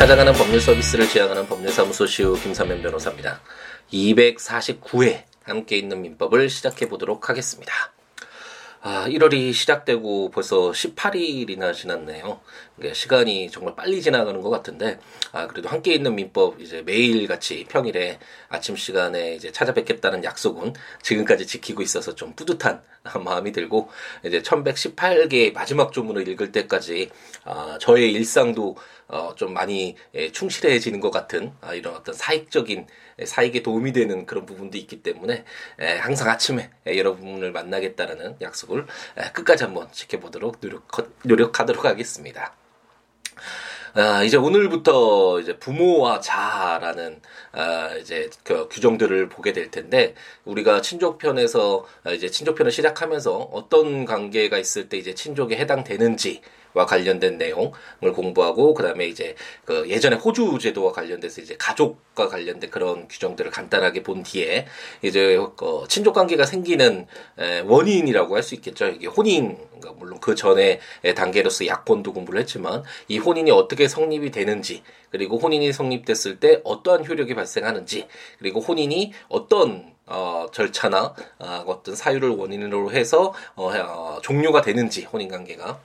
찾아가는 법률 서비스를 지향하는 법률사무소 시우 김사면 변호사입니다. 249회 함께 있는 민법을 시작해 보도록 하겠습니다. 아, 1월이 시작되고 벌써 18일이나 지났네요. 시간이 정말 빨리 지나가는 것 같은데, 아, 그래도 함께 있는 민법 이제 매일 같이 평일에 아침 시간에 이제 찾아뵙겠다는 약속은 지금까지 지키고 있어서 좀 뿌듯한 마음이 들고, 이제 1118개 마지막 조문을 읽을 때까지, 아, 저의 일상도 어, 좀 많이 예, 충실해지는 것 같은 아, 이런 어떤 사익적인 예, 사익에 도움이 되는 그런 부분도 있기 때문에 예, 항상 아침에 예, 여러분을 만나겠다라는 약속을 예, 끝까지 한번 지켜보도록 노력, 노력하도록 하겠습니다. 아, 이제 오늘부터 이제 부모와 자라는 아, 이제 그 규정들을 보게 될 텐데 우리가 친족편에서 아, 이제 친족편을 시작하면서 어떤 관계가 있을 때 이제 친족에 해당되는지 와 관련된 내용을 공부하고 그다음에 이제 그 예전에 호주 제도와 관련돼서 이제 가족과 관련된 그런 규정들을 간단하게 본 뒤에 이제 그 친족 관계가 생기는 원인이라고 할 수 있겠죠. 이게 혼인 그러니까 물론 그 전에 단계로서 약혼도 공부를 했지만 이 혼인이 어떻게 성립이 되는지 그리고 혼인이 성립됐을 때 어떠한 효력이 발생하는지 그리고 혼인이 어떤 어, 절차나 어, 어떤 사유를 원인으로 해서 어, 어, 종료가 되는지 혼인 관계가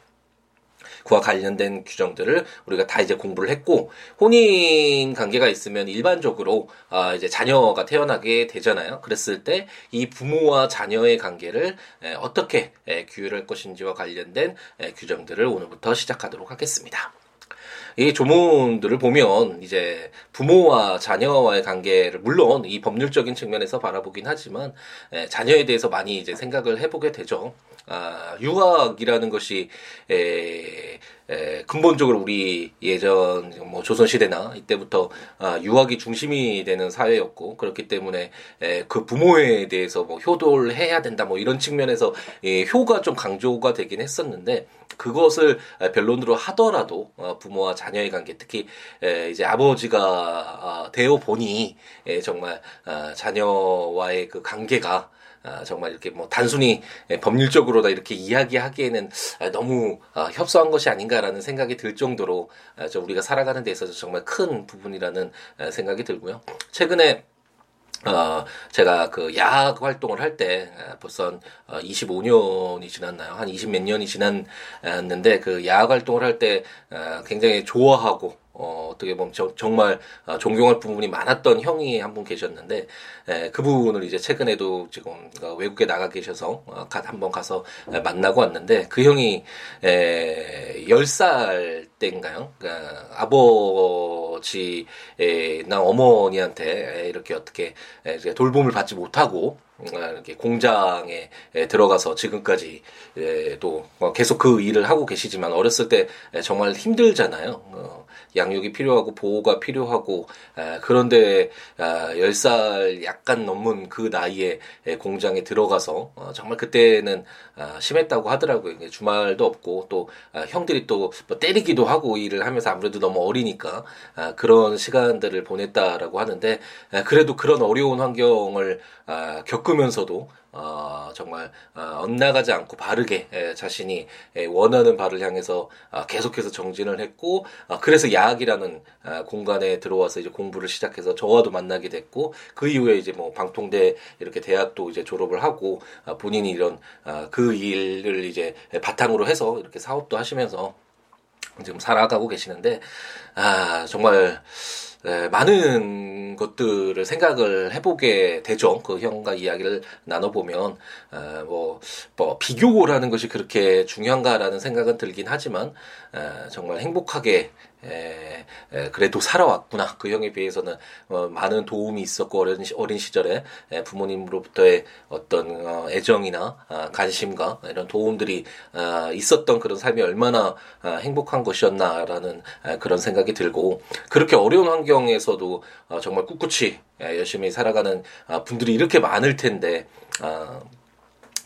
그와 관련된 규정들을 우리가 다 이제 공부를 했고 혼인 관계가 있으면 일반적으로 아 이제 자녀가 태어나게 되잖아요. 그랬을 때 이 부모와 자녀의 관계를 어떻게 규율할 것인지와 관련된 규정들을 오늘부터 시작하도록 하겠습니다. 이 조문들을 보면 이제 부모와 자녀와의 관계를 물론 이 법률적인 측면에서 바라보긴 하지만 자녀에 대해서 많이 이제 생각을 해보게 되죠. 아, 유학이라는 것이 에, 에, 근본적으로 우리 예전 뭐 조선 시대나 이때부터 아, 유학이 중심이 되는 사회였고 그렇기 때문에 에, 그 부모에 대해서 뭐 효도를 해야 된다 뭐 이런 측면에서 예, 효가 좀 강조가 되긴 했었는데 그것을 변론으로 하더라도 어, 부모와 자녀의 관계 특히 에, 이제 아버지가 어, 되어 보니 에, 정말 어, 자녀와의 그 관계가 아, 정말 이렇게 뭐 단순히 예, 법률적으로 다 이렇게 이야기하기에는 아, 너무 아, 협소한 것이 아닌가라는 생각이 들 정도로 저 우리가 살아가는 데 있어서 정말 큰 부분이라는 생각이 들고요. 최근에 어, 제가 그 야학 활동을 할 때 벌써 어, 25년이 지났나요? 한 20 몇 년이 지났는데 그 야학 활동을 할 때 굉장히 좋아하고 어, 어떻게 보면 저, 정말 어, 존경할 부분이 많았던 형이 한 분 계셨는데 에, 그분을 이제 최근에도 지금 어, 외국에 나가 계셔서 어, 가, 한번 가서 만나고 왔는데 그 형이 에, 10살 때인가요? 그러니까 아버지나 어머니한테 이렇게 어떻게 돌봄을 받지 못하고 이렇게 공장에 들어가서 지금까지 또 계속 그 일을 하고 계시지만 어렸을 때 정말 힘들잖아요. 어, 양육이 필요하고 보호가 필요하고 그런데 10살 아, 약간 넘은 그 나이에 공장에 들어가서 어, 정말 그때는 아, 심했다고 하더라고요. 주말도 없고 또 아, 형들이 또 뭐 때리기도 하고 일을 하면서 아무래도 너무 어리니까 그런 시간들을 보냈다라고 하는데 그래도 그런 어려운 환경을 겪으면서도 어, 정말 어, 엇나가지 않고 바르게 에, 자신이 에, 원하는 바를 향해서 어, 계속해서 정진을 했고 어, 그래서 야학이라는 어, 공간에 들어와서 이제 공부를 시작해서 저와도 만나게 됐고 그 이후에 이제 뭐 방통대 이렇게 대학도 이제 졸업을 하고 어, 본인이 이런 어, 그 일을 이제 바탕으로 해서 이렇게 사업도 하시면서 지금 살아가고 계시는데 아 정말 네, 많은 것들을 생각을 해보게 되죠. 그 형과 이야기를 나눠보면, 어, 뭐, 뭐, 비교라는 것이 그렇게 중요한가라는 생각은 들긴 하지만, 어, 정말 행복하게 에, 에, 그래도 살아왔구나. 그 형에 비해서는 어, 많은 도움이 있었고 어린, 어린 시절에 에, 부모님으로부터의 어떤 어, 애정이나 어, 관심과 이런 도움들이 어, 있었던 그런 삶이 얼마나 어, 행복한 것이었나라는 에, 그런 생각이 들고 그렇게 어려운 환경에서도 어, 정말 꿋꿋이 에, 열심히 살아가는 어, 분들이 이렇게 많을 텐데 어,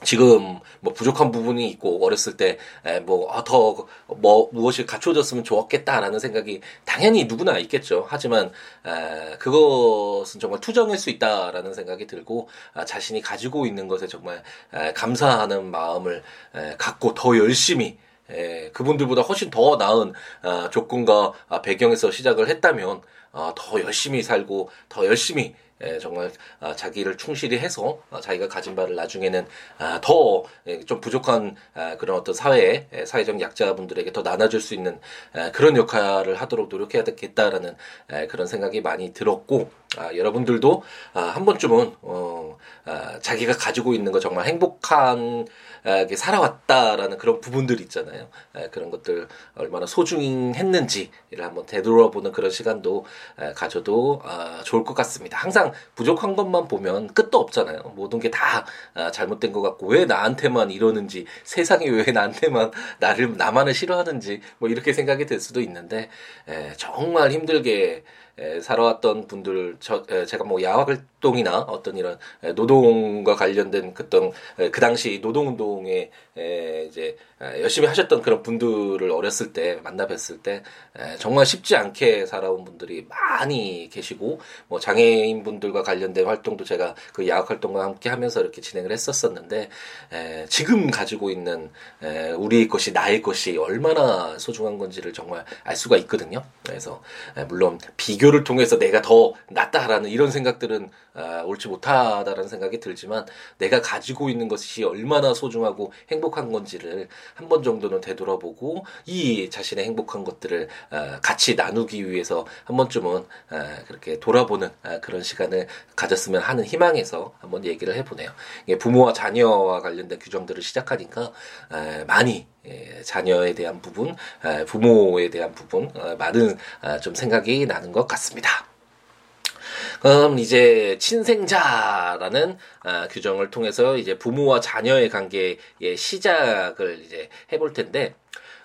지금 뭐 부족한 부분이 있고 어렸을 때뭐 더뭐 아, 뭐 무엇이 갖춰졌으면 좋았겠다라는 생각이 당연히 누구나 있겠죠. 하지만 에, 그것은 정말 투정일 수 있다라는 생각이 들고 아, 자신이 가지고 있는 것에 정말 에, 감사하는 마음을 에, 갖고 더 열심히 에, 그분들보다 훨씬 더 나은 아, 조건과 아, 배경에서 시작을 했다면 아, 더 열심히 살고 더 열심히 예, 정말 아, 자기를 충실히 해서 아, 자기가 가진 바를 나중에는 아, 더좀 예, 부족한 아, 그런 어떤 사회 예, 사회적 약자분들에게 더 나눠줄 수 있는 예, 그런 역할을 하도록 노력해야 되겠다라는 예, 그런 생각이 많이 들었고 아, 여러분들도 아, 한 번쯤은 어, 아, 자기가 가지고 있는 거 정말 행복한 게 살아왔다라는 그런 부분들 있잖아요. 그런 것들 얼마나 소중했는지를 한번 되돌아보는 그런 시간도 가져도 아, 좋을 것 같습니다. 항상 부족한 것만 보면 끝도 없잖아요. 모든 게 다 잘못된 것 같고 왜 나한테만 이러는지 세상이 왜 나한테만 나를 나만을 싫어하는지 뭐 이렇게 생각이 될 수도 있는데 정말 힘들게 살아왔던 분들 저 제가 뭐 야외 활동이나 어떤 이런 노동과 관련된 그떤 그 당시 노동운동 에 이제 열심히 하셨던 그런 분들을 어렸을 때 만나 뵀을 때 정말 쉽지 않게 살아온 분들이 많이 계시고 뭐 장애인 분들과 관련된 활동도 제가 그 야학 활동과 함께 하면서 이렇게 진행을 했었었는데 지금 가지고 있는 우리 것이 나의 것이 얼마나 소중한 건지를 정말 알 수가 있거든요. 그래서 물론 비교를 통해서 내가 더 낫다라는 이런 생각들은 아, 옳지 못하다라는 생각이 들지만 내가 가지고 있는 것이 얼마나 소중하고 행복한 건지를 한 번 정도는 되돌아보고 이 자신의 행복한 것들을 아, 같이 나누기 위해서 한 번쯤은 아, 그렇게 돌아보는 아, 그런 시간을 가졌으면 하는 희망에서 한번 얘기를 해보네요. 부모와 자녀와 관련된 규정들을 시작하니까 아, 많이 예, 자녀에 대한 부분, 아, 부모에 대한 부분 어, 많은 아, 좀 생각이 나는 것 같습니다. 그럼 이제 친생자라는 아, 규정을 통해서 이제 부모와 자녀의 관계의 시작을 이제 해볼 텐데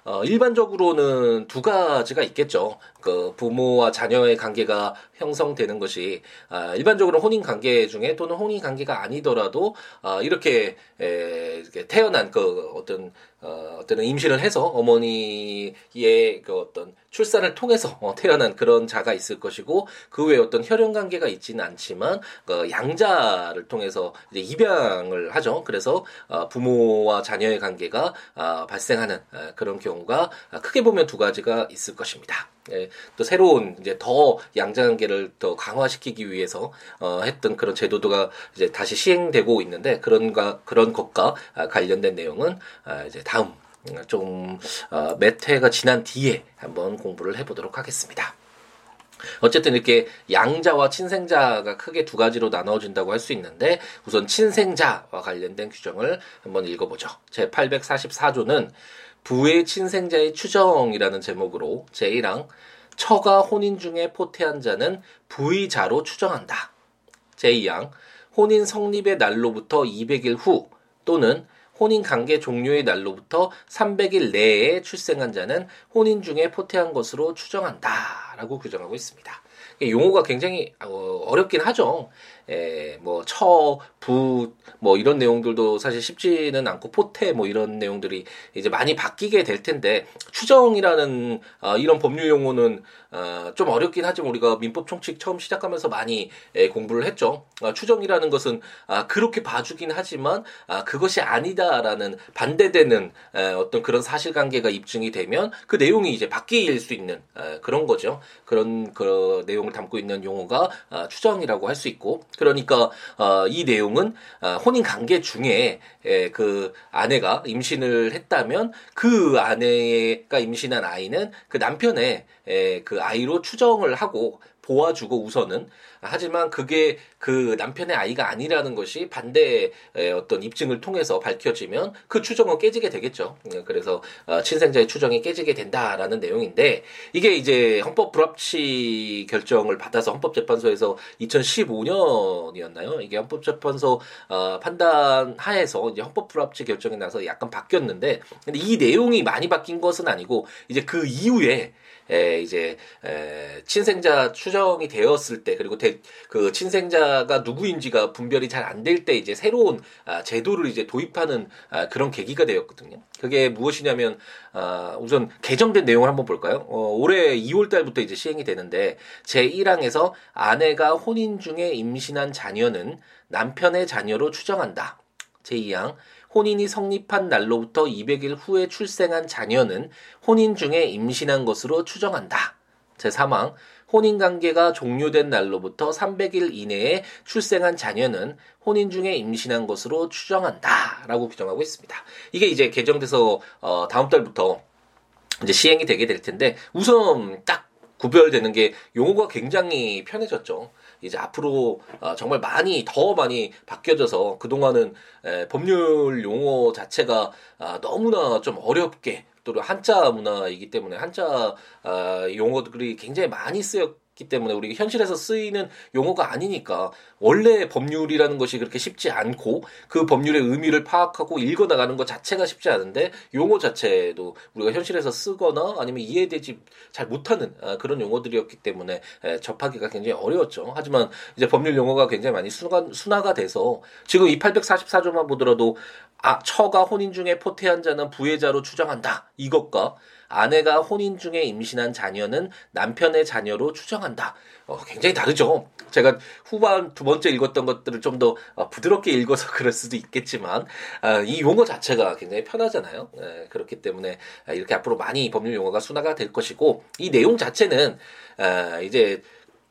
어, 일반적으로는 두 가지가 있겠죠. 그 부모와 자녀의 관계가 형성되는 것이 아, 일반적으로 혼인 관계 중에 또는 혼인 관계가 아니더라도 아, 이렇게 에, 태어난 그 어떤 어, 어떤 임신을 해서 어머니의 그 어떤 출산을 통해서 어, 태어난 그런 자가 있을 것이고 그 외에 어떤 혈연 관계가 있지는 않지만 그 양자를 통해서 이제 입양을 하죠. 그래서 어, 부모와 자녀의 관계가 어, 발생하는 어, 그런 경우가 크게 보면 두 가지가 있을 것입니다. 예, 또 새로운 이제 더 양자관계를 더 강화시키기 위해서 어, 했던 그런 제도도가 이제 다시 시행되고 있는데 그런가 그런 것과 아, 관련된 내용은 아, 이제 다음 좀 어, 몇 회가 지난 뒤에 한번 공부를 해보도록 하겠습니다. 어쨌든 이렇게 양자와 친생자가 크게 두 가지로 나눠진다고 할 수 있는데 우선 친생자와 관련된 규정을 한번 읽어보죠. 제 844조는 부의 친생자의 추정이라는 제목으로 제1항 처가 혼인 중에 포태한 자는 부의자로 추정한다. 제2항 혼인 성립의 날로부터 200일 후 또는 혼인 관계 종료의 날로부터 300일 내에 출생한 자는 혼인 중에 포태한 것으로 추정한다. 라고 규정하고 있습니다. 용어가 굉장히 어, 어렵긴 하죠. 에, 뭐, 처, 부, 뭐, 이런 내용들도 사실 쉽지는 않고, 포태, 뭐, 이런 내용들이 이제 많이 바뀌게 될 텐데, 추정이라는, 어, 이런 법률 용어는, 어, 좀 어렵긴 하지만 우리가 민법 총칙 처음 시작하면서 많이 에, 공부를 했죠. 어, 추정이라는 것은, 아, 그렇게 봐주긴 하지만, 아, 그것이 아니다라는 반대되는 에, 어떤 그런 사실관계가 입증이 되면 그 내용이 이제 바뀔 수 있는 에, 그런 거죠. 그런 그 내용을 담고 있는 용어가 아, 추정이라고 할 수 있고, 그러니까 어, 이 내용은 어, 혼인 관계 중에 에, 그 아내가 임신을 했다면 그 아내가 임신한 아이는 그 남편의 에, 그 아이로 추정을 하고 보아주고 우선은 하지만 그게 그 남편의 아이가 아니라는 것이 반대의 어떤 입증을 통해서 밝혀지면 그 추정은 깨지게 되겠죠. 그래서 어, 친생자의 추정이 깨지게 된다라는 내용인데 이게 이제 헌법 불합치 결정을 받아서 헌법재판소에서 2015년이었나요? 이게 헌법재판소 어, 판단 하에서 이제 헌법 불합치 결정이 나서 약간 바뀌었는데 근데 이 내용이 많이 바뀐 것은 아니고 이제 그 이후에 에, 이제 에, 친생자 추정이 되었을 때 그리고 대, 그 친생자가 누구인지가 분별이 잘 안 될 때 이제 새로운 아, 제도를 이제 도입하는 아, 그런 계기가 되었거든요. 그게 무엇이냐면 아, 우선 개정된 내용을 한번 볼까요? 어, 올해 2월 달부터 이제 시행이 되는데 제 1항에서 아내가 혼인 중에 임신한 자녀는 남편의 자녀로 추정한다. 제 2항 혼인이 성립한 날로부터 200일 후에 출생한 자녀는 혼인 중에 임신한 것으로 추정한다. 제3항 혼인 관계가 종료된 날로부터 300일 이내에 출생한 자녀는 혼인 중에 임신한 것으로 추정한다라고 규정하고 있습니다. 이게 이제 개정돼서 어 다음 달부터 이제 시행이 되게 될 텐데 우선 딱 구별되는 게 용어가 굉장히 편해졌죠. 이제 앞으로 어, 정말 많이 더 많이 바뀌어져서 그동안은 법률 용어 자체가 아, 너무나 좀 어렵게 또 한자 문화이기 때문에 한자 아, 용어들이 굉장히 많이 쓰였 기 때문에 우리 현실에서 쓰이는 용어가 아니니까 원래 법률이라는 것이 그렇게 쉽지 않고 그 법률의 의미를 파악하고 읽어 나가는 것 자체가 쉽지 않은데 용어 자체도 우리가 현실에서 쓰거나 아니면 이해되지 잘 못하는 아, 그런 용어들이었기 때문에 접하기가 굉장히 어려웠죠. 하지만 이제 법률 용어가 굉장히 많이 순화, 순화가 돼서 지금 이 844조만 보더라도 아, 처가 혼인 중에 포태한 자는 부혜자로 추정한다. 이것과 아내가 혼인 중에 임신한 자녀는 남편의 자녀로 추정한다. 어, 굉장히 다르죠. 제가 후반 두 번째 읽었던 것들을 좀더 어, 부드럽게 읽어서 그럴 수도 있겠지만 아, 이 용어 자체가 굉장히 편하잖아요. 에, 그렇기 때문에 이렇게 앞으로 많이 법률 용어가 순화가 될 것이고 이 내용 자체는 아, 이제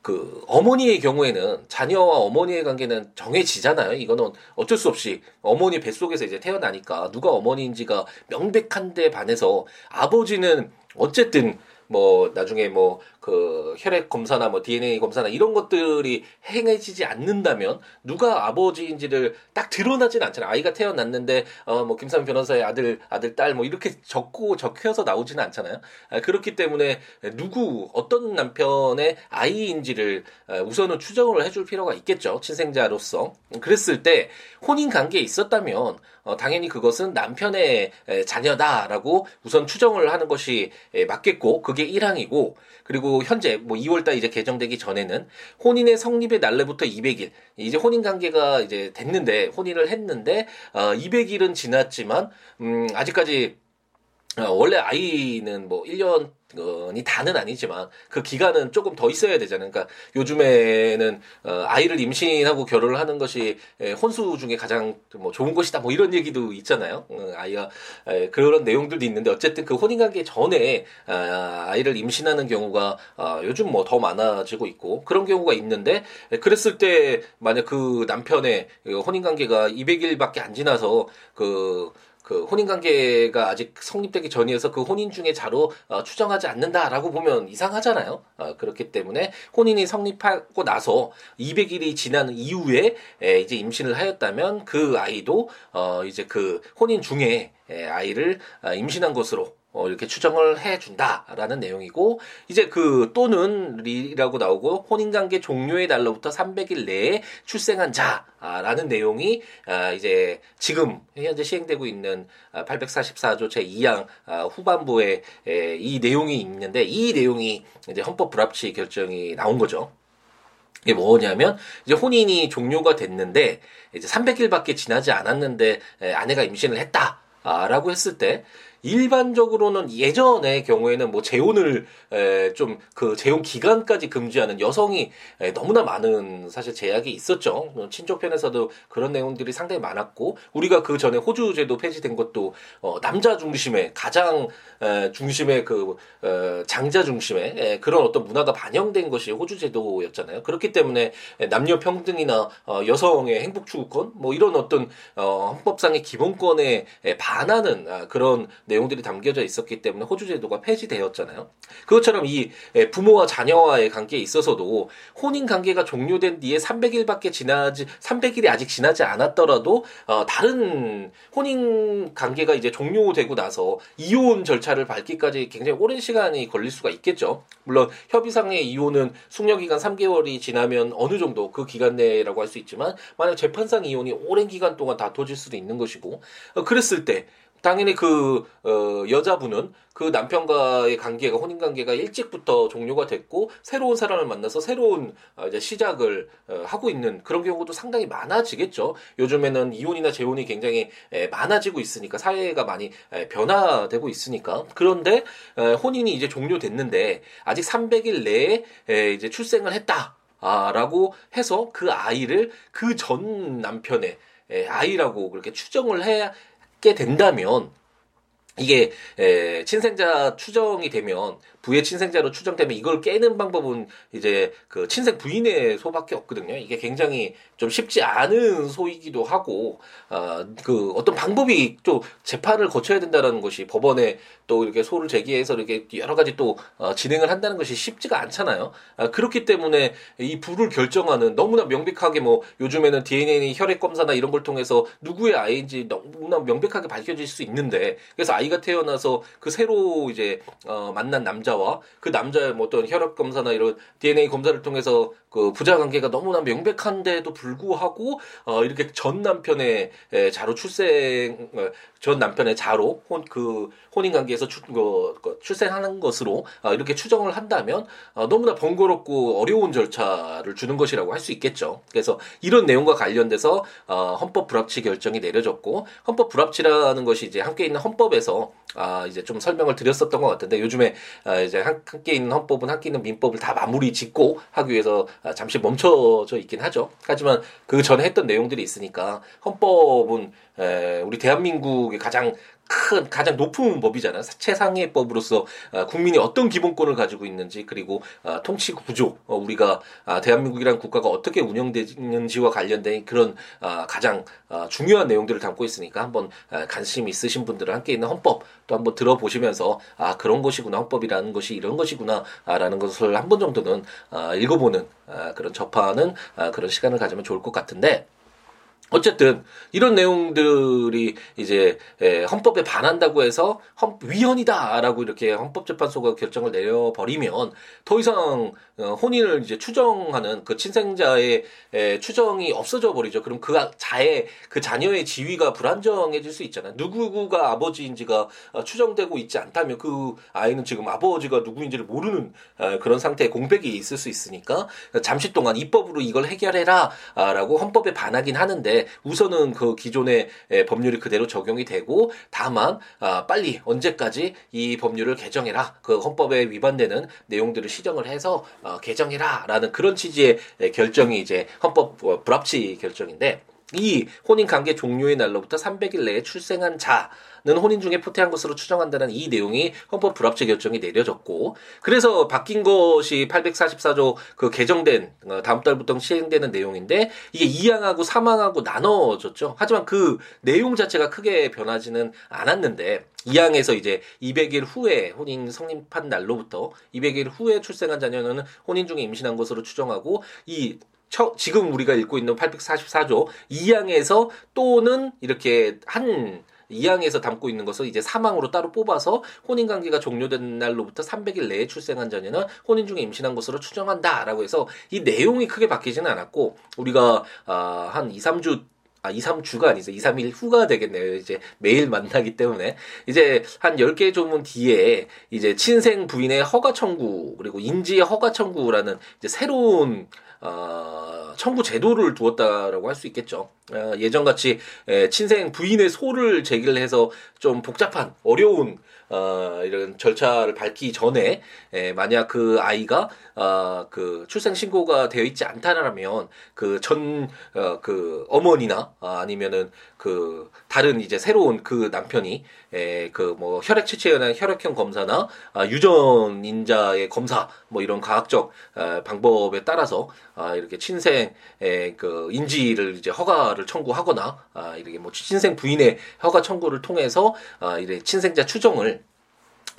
그 어머니의 경우에는 자녀와 어머니의 관계는 정해지잖아요. 이거는 어쩔 수 없이 어머니 뱃속에서 이제 태어나니까 누가 어머니인지가 명백한데 반해서 아버지는 어쨌든 뭐 나중에 뭐 그 혈액 검사나 뭐 DNA 검사나 이런 것들이 행해지지 않는다면 누가 아버지인지를 딱 드러나진 않잖아요. 아이가 태어났는데 어 뭐 김삼 변호사의 아들 아들 딸 뭐 이렇게 적고 적혀서 나오지는 않잖아요. 아, 그렇기 때문에 누구 어떤 남편의 아이인지를 우선은 추정을 해줄 필요가 있겠죠. 친생자로서 그랬을 때 혼인 관계에 있었다면 어, 당연히 그것은 남편의 자녀다라고 우선 추정을 하는 것이 맞겠고 그게 1항이고 그리고 현재 뭐 2월달 이제 개정되기 전에는 혼인의 성립의 날로부터 200일. 이제 혼인 관계가 이제 됐는데 혼인을 했는데 어 200일은 지났지만 음 아직까지 어, 원래 아이는 뭐 1년 이 다는 아니지만 그 기간은 조금 더 있어야 되잖아요. 그러니까 요즘에는 어, 아이를 임신하고 결혼을 하는 것이 에, 혼수 중에 가장 뭐 좋은 것이다. 뭐 이런 얘기도 있잖아요. 어, 아이가 에, 그런 내용들도 있는데 어쨌든 그 혼인관계 전에 아, 아이를 임신하는 경우가 아, 요즘 뭐 더 많아지고 있고 그런 경우가 있는데 에, 그랬을 때 만약 그 남편의 혼인관계가 200일밖에 안 지나서 그 그 혼인 관계가 아직 성립되기 전이어서 그 혼인 중에 자로 어, 추정하지 않는다라고 보면 이상하잖아요. 어, 그렇기 때문에 혼인이 성립하고 나서 200일이 지난 이후에 에, 이제 임신을 하였다면 그 아이도 어, 이제 그 혼인 중에 에, 아이를 어, 임신한 것으로 어, 이렇게 추정을 해준다라는 내용이고 이제 그 또는이라고 나오고 혼인관계 종료의 날로부터 300일 내에 출생한 자라는 내용이 아, 이제 지금 현재 시행되고 있는 844조 제 2항 아, 후반부에 에, 이 내용이 있는데 이 내용이 이제 헌법 불합치 결정이 나온 거죠. 이게 뭐냐면 이제 혼인이 종료가 됐는데 이제 300일밖에 지나지 않았는데 아내가 임신을 했다 라고 했을 때 일반적으로는 예전의 경우에는 뭐 재혼을 좀 그 재혼 기간까지 금지하는 여성이 에, 너무나 많은 사실 제약이 있었죠. 뭐 친족편에서도 그런 내용들이 상당히 많았고 우리가 그 전에 호주 제도 폐지된 것도 어, 남자 중심의 가장 에, 중심의 그 어, 장자 중심의 에, 그런 어떤 문화가 반영된 것이 호주 제도였잖아요. 그렇기 때문에 남녀 평등이나 어, 여성의 행복 추구권 뭐 이런 어떤 어, 헌법상의 기본권에 반하는 아, 그런 내용들이 담겨져 있었기 때문에 호주 제도가 폐지되었잖아요. 그것처럼 이 부모와 자녀와의 관계에 있어서도 혼인 관계가 종료된 뒤에 300일밖에 지나지 300일이 아직 지나지 않았더라도 어, 다른 혼인 관계가 이제 종료되고 나서 이혼 절차를 밟기까지 굉장히 오랜 시간이 걸릴 수가 있겠죠. 물론 협의상의 이혼은 숙려 기간 3개월이 지나면 어느 정도 그 기간 내라고 할 수 있지만 만약 재판상 이혼이 오랜 기간 동안 다퉈질 수도 있는 것이고 어, 그랬을 때 당연히 그 어, 여자분은 그 남편과의 관계가 혼인 관계가 일찍부터 종료가 됐고 새로운 사람을 만나서 새로운 어, 이제 시작을 어, 하고 있는 그런 경우도 상당히 많아지겠죠. 요즘에는 이혼이나 재혼이 굉장히 에, 많아지고 있으니까 사회가 많이 에, 변화되고 있으니까 그런데 에, 혼인이 이제 종료됐는데 아직 300일 내에 에, 이제 출생을 했다. 아, 라고 해서 그 아이를 그 전 남편의 아이라고 그렇게 추정을 해 받게 된다면 이게 에, 친생자 추정이 되면 부의 친생자로 추정되면 이걸 깨는 방법은 이제 그 친생 부인의 소밖에 없거든요. 이게 굉장히 좀 쉽지 않은 소이기도 하고 아그 어떤 방법이 또 재판을 거쳐야 된다는 것이 법원에 또 이렇게 소를 제기해서 이렇게 여러 가지 또 어, 진행을 한다는 것이 쉽지가 않잖아요. 아, 그렇기 때문에 이 부를 결정하는 너무나 명백하게 뭐 요즘에는 DNA 혈액 검사나 이런 걸 통해서 누구의 아이인지 너무나 명백하게 밝혀질 수 있는데 그래서 아이가 태어나서 그 새로 이제 어, 만난 남자 와 그 남자의 뭐 어떤 혈액 검사나 이런 DNA 검사를 통해서 그 부자 관계가 너무나 명백한데도 불구하고 어, 이렇게 전 남편의 에, 자로 출생 어, 전 남편의 자로 혼 그 혼인 관계에서 출, 그, 그 출생하는 것으로 어, 이렇게 추정을 한다면 어, 너무나 번거롭고 어려운 절차를 주는 것이라고 할 수 있겠죠. 그래서 이런 내용과 관련돼서 어, 헌법 불합치 결정이 내려졌고 헌법 불합치라는 것이 이제 함께 있는 헌법에서 아 이제 좀 설명을 드렸었던 것 같은데 요즘에 아, 이제 함께 있는 헌법은 함께 있는 민법을 다 마무리 짓고 하기 위해서 아, 잠시 멈춰져 있긴 하죠. 하지만 그 전에 했던 내용들이 있으니까 헌법은 에, 우리 대한민국의 가장 큰 가장 높은 법이잖아요. 최상의 법으로서 아, 국민이 어떤 기본권을 가지고 있는지 그리고 아, 통치 구조 어, 우리가 아, 대한민국이라는 국가가 어떻게 운영되는지와 관련된 그런 가장 중요한 내용들을 담고 있으니까 한번 관심 있으신 분들은 함께 있는 헌법 또 한번 들어보시면서 아 그런 것이구나 헌법이라는 것이 이런 것이구나라는 것을 한 번 정도는 읽어보는 그런 접하는 그런 시간을 가지면 좋을 것 같은데. 어쨌든 이런 내용들이 이제 헌법에 반한다고 해서 헌, 위헌이다라고 이렇게 헌법재판소가 결정을 내려버리면 더 이상 어, 혼인을 이제 추정하는 그 친생자의 추정이 없어져 버리죠. 그럼 그 자의 그 자녀의 지위가 불안정해질 수 있잖아요. 누구가 아버지인지가 어, 추정되고 있지 않다면 그 아이는 지금 아버지가 누구인지를 모르는 어, 그런 상태의 공백이 있을 수 있으니까 잠시 동안 입법으로 이걸 해결해라라고 헌법에 반하긴 하는데 우선은 그 기존의 법률이 그대로 적용이 되고 다만 아, 빨리 언제까지 이 법률을 개정해라 그 헌법에 위반되는 내용들을 시정을 해서 어, 개정해라라는 그런 취지의 결정이 이제 헌법 어, 불합치 결정인데 이 혼인 관계 종료의 날로부터 300일 내에 출생한 자는 혼인 중에 포태한 것으로 추정한다는 이 내용이 헌법 불합치 결정이 내려졌고 그래서 바뀐 것이 844조 그 개정된 어, 다음 달부터 시행되는 내용인데 이게 2항하고 3항하고 나눠졌죠. 하지만 그 내용 자체가 크게 변하지는 않았는데 2항에서 이제 200일 후에 혼인 성립한 날로부터 200일 후에 출생한 자녀는 혼인 중에 임신한 것으로 추정하고 이 지금 우리가 읽고 있는 844조 2항에서 또는 이렇게 한 이항에서 담고 있는 것을 이제 사망으로 따로 뽑아서 혼인 관계가 종료된 날로부터 300일 내에 출생한 자녀는 혼인 중에 임신한 것으로 추정한다라고 해서 이 내용이 크게 바뀌지는 않았고 우리가 아, 한 2, 3주 아, 2, 3주가 아니죠. 2, 3일 후가 되겠네요. 이제 매일 만나기 때문에. 이제 한 10개 조문 뒤에 이제 친생 부인의 허가 청구, 그리고 인지의 허가 청구라는 이제 새로운 어, 청구 제도를 두었다라고 할 수 있겠죠. 어, 예전같이 에, 친생 부인의 소를 제기를 해서 좀 복잡한 어려운 어, 이런 절차를 밟기 전에 에, 만약 그 아이가 어, 그 출생 신고가 되어 있지 않다라면 그 전그 어, 그 어머니나 아, 아니면은 그 다른 이제 새로운 그 남편이 에, 그뭐 혈액 채취나 혈액형 검사나 아, 유전 인자의 검사 뭐 이런 과학적 아, 방법에 따라서 아, 이렇게 친생의 그 인지를 이제 허가를 청구하거나 아, 이렇게 뭐 친생 부인의 허가 청구를 통해서 아, 이래 친생자 추정을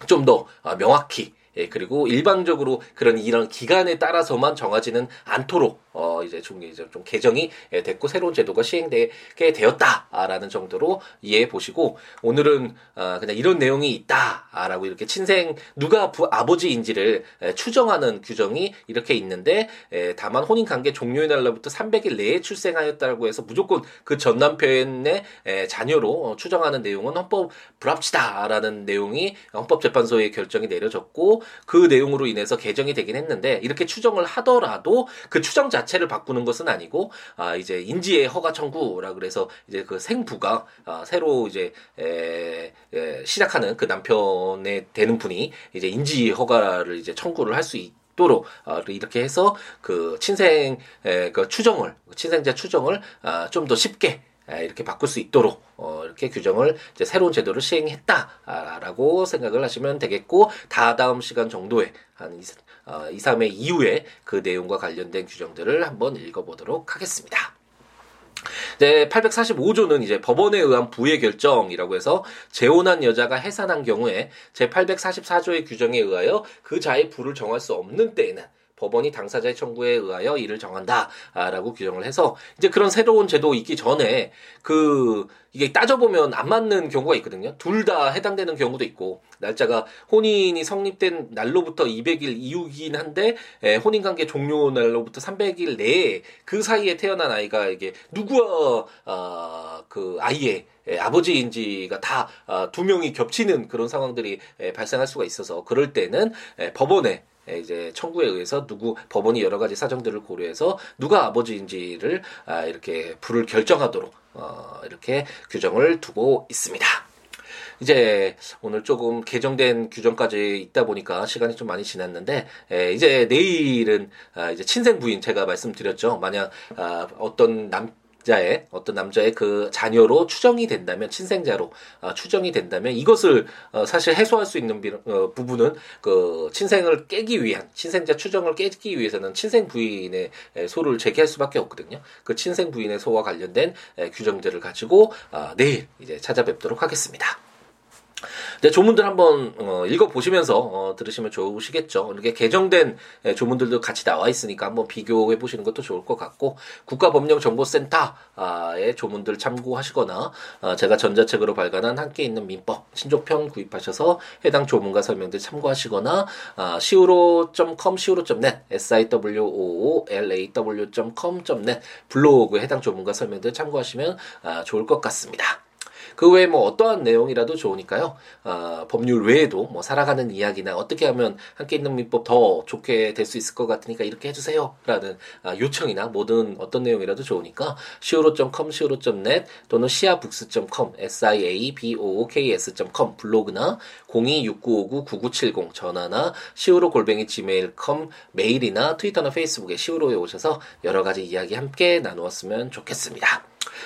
좀더 명확히 예, 그리고 일방적으로 그런 이런 기간에 따라서만 정하지는 않도록 어 이제 좀 이제 좀 개정이 예, 됐고 새로운 제도가 시행되게 되었다라는 정도로 이해해 보시고 오늘은 어 그냥 이런 내용이 있다라고 이렇게 친생 누가 부, 아버지인지를 예, 추정하는 규정이 이렇게 있는데 예, 다만 혼인 관계 종료의 날로부터 300일 내에 출생하였다고 해서 무조건 그 전 남편의 예, 자녀로 어, 추정하는 내용은 헌법 불합치다라는 내용이 헌법재판소의 결정이 내려졌고 그 내용으로 인해서 개정이 되긴 했는데 이렇게 추정을 하더라도 그 추정 자 체를 바꾸는 것은 아니고 아 이제 인지의 허가 청구라 그래서 이제 그 생부가 아 새로 이제 에, 에 시작하는 그 남편에 되는 분이 이제 인지 허가를 이제 청구를 할 수 있. 도록 어, 이렇게 해서 그 친생 그 추정을 친생자 추정을 아, 좀 더 쉽게 이렇게 바꿀 수 있도록 어, 이렇게 규정을 이제 새로운 제도를 시행했다라고 생각을 하시면 되겠고 다다음 시간 정도에 한 2, 어, 2, 3회 이후에 그 내용과 관련된 규정들을 한번 읽어보도록 하겠습니다. 네, 845조는 이제 법원에 의한 부의 결정이라고 해서 재혼한 여자가 해산한 경우에 제 844조의 규정에 의하여 그 자의 부를 정할 수 없는 때에는 법원이 당사자의 청구에 의하여 이를 정한다라고 규정을 해서 이제 그런 새로운 제도 있기 전에 그 이게 따져보면 안 맞는 경우가 있거든요. 둘 다 해당되는 경우도 있고 날짜가 혼인이 성립된 날로부터 200일 이후긴 한데 에, 혼인관계 종료 날로부터 300일 내에 그 사이에 태어난 아이가 이게 누구와 어, 그 아이의 에, 아버지인지가 다두 어, 명이 겹치는 그런 상황들이 에, 발생할 수가 있어서 그럴 때는 에, 법원에 이제 청구에 의해서 누구 법원이 여러 가지 사정들을 고려해서 누가 아버지인지를 아, 이렇게 불을 결정하도록 어, 이렇게 규정을 두고 있습니다. 이제 오늘 조금 개정된 규정까지 있다 보니까 시간이 좀 많이 지났는데 에, 이제 내일은 아, 이제 친생 부인 제가 말씀드렸죠. 만약 아, 어떤 남 자의 어떤 남자의 그 자녀로 추정이 된다면 친생자로 어, 추정이 된다면 이것을 어, 사실 해소할 수 있는 비, 어, 부분은 그 친생을 깨기 위한 친생자 추정을 깨기 위해서는 친생 부인의 소를 제기할 수밖에 없거든요. 그 친생 부인의 소와 관련된 에, 규정들을 가지고 어, 내일 이제 찾아뵙도록 하겠습니다. 네, 조문들 한번 어, 읽어보시면서 어, 들으시면 좋으시겠죠. 이렇게 개정된 예, 조문들도 같이 나와 있으니까 한번 비교해 보시는 것도 좋을 것 같고 국가법령정보센터의 조문들 참고하시거나 어, 제가 전자책으로 발간한 함께 있는 민법 신족편 구입하셔서 해당 조문과 설명들 참고하시거나 아, siwo.com, siwo.net, siwoolaw.com.net 블로그 해당 조문과 설명들 참고하시면 아, 좋을 것 같습니다. 그 외에 뭐 어떠한 내용이라도 좋으니까요. 어, 법률 외에도 뭐 살아가는 이야기나 어떻게 하면 함께 있는 민법 더 좋게 될 수 있을 것 같으니까 이렇게 해주세요라는 아, 요청이나 모든 어떤 내용이라도 좋으니까 siwo.com, siwo.net 또는 siabooks.com, siabooks.com 블로그나 026959-9970 전화나 siwo 골뱅이 gmail.com 메일이나 트위터나 페이스북에 siwo에 오셔서 여러 가지 이야기 함께 나누었으면 좋겠습니다.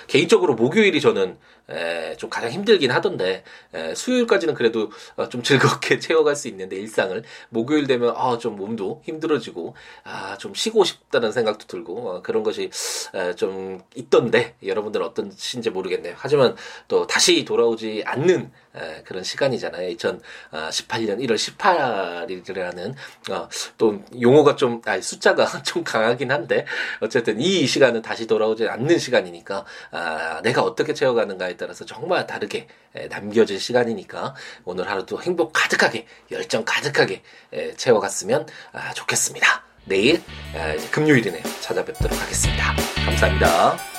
개인적으로 목요일이 저는 에, 좀 가장 힘들긴 하던데 에, 수요일까지는 그래도 어, 좀 즐겁게 채워갈 수 있는데 일상을 목요일 되면 아, 좀 몸도 힘들어지고 아, 좀 쉬고 싶다는 생각도 들고 어, 그런 것이 에, 좀 있던데 여러분들은 어떤신지 모르겠네요. 하지만 또 다시 돌아오지 않는 에, 그런 시간이잖아요. 2018년 1월 18일이라는 어, 또 용어가 좀 아니, 숫자가 좀 강하긴 한데 어쨌든 이 시간은 다시 돌아오지 않는 시간이니까 아, 내가 어떻게 채워가는가에 따라서 정말 다르게 남겨질 시간이니까 오늘 하루도 행복 가득하게 열정 가득하게 채워갔으면 아, 좋겠습니다. 내일 금요일이네요. 찾아뵙도록 하겠습니다. 감사합니다.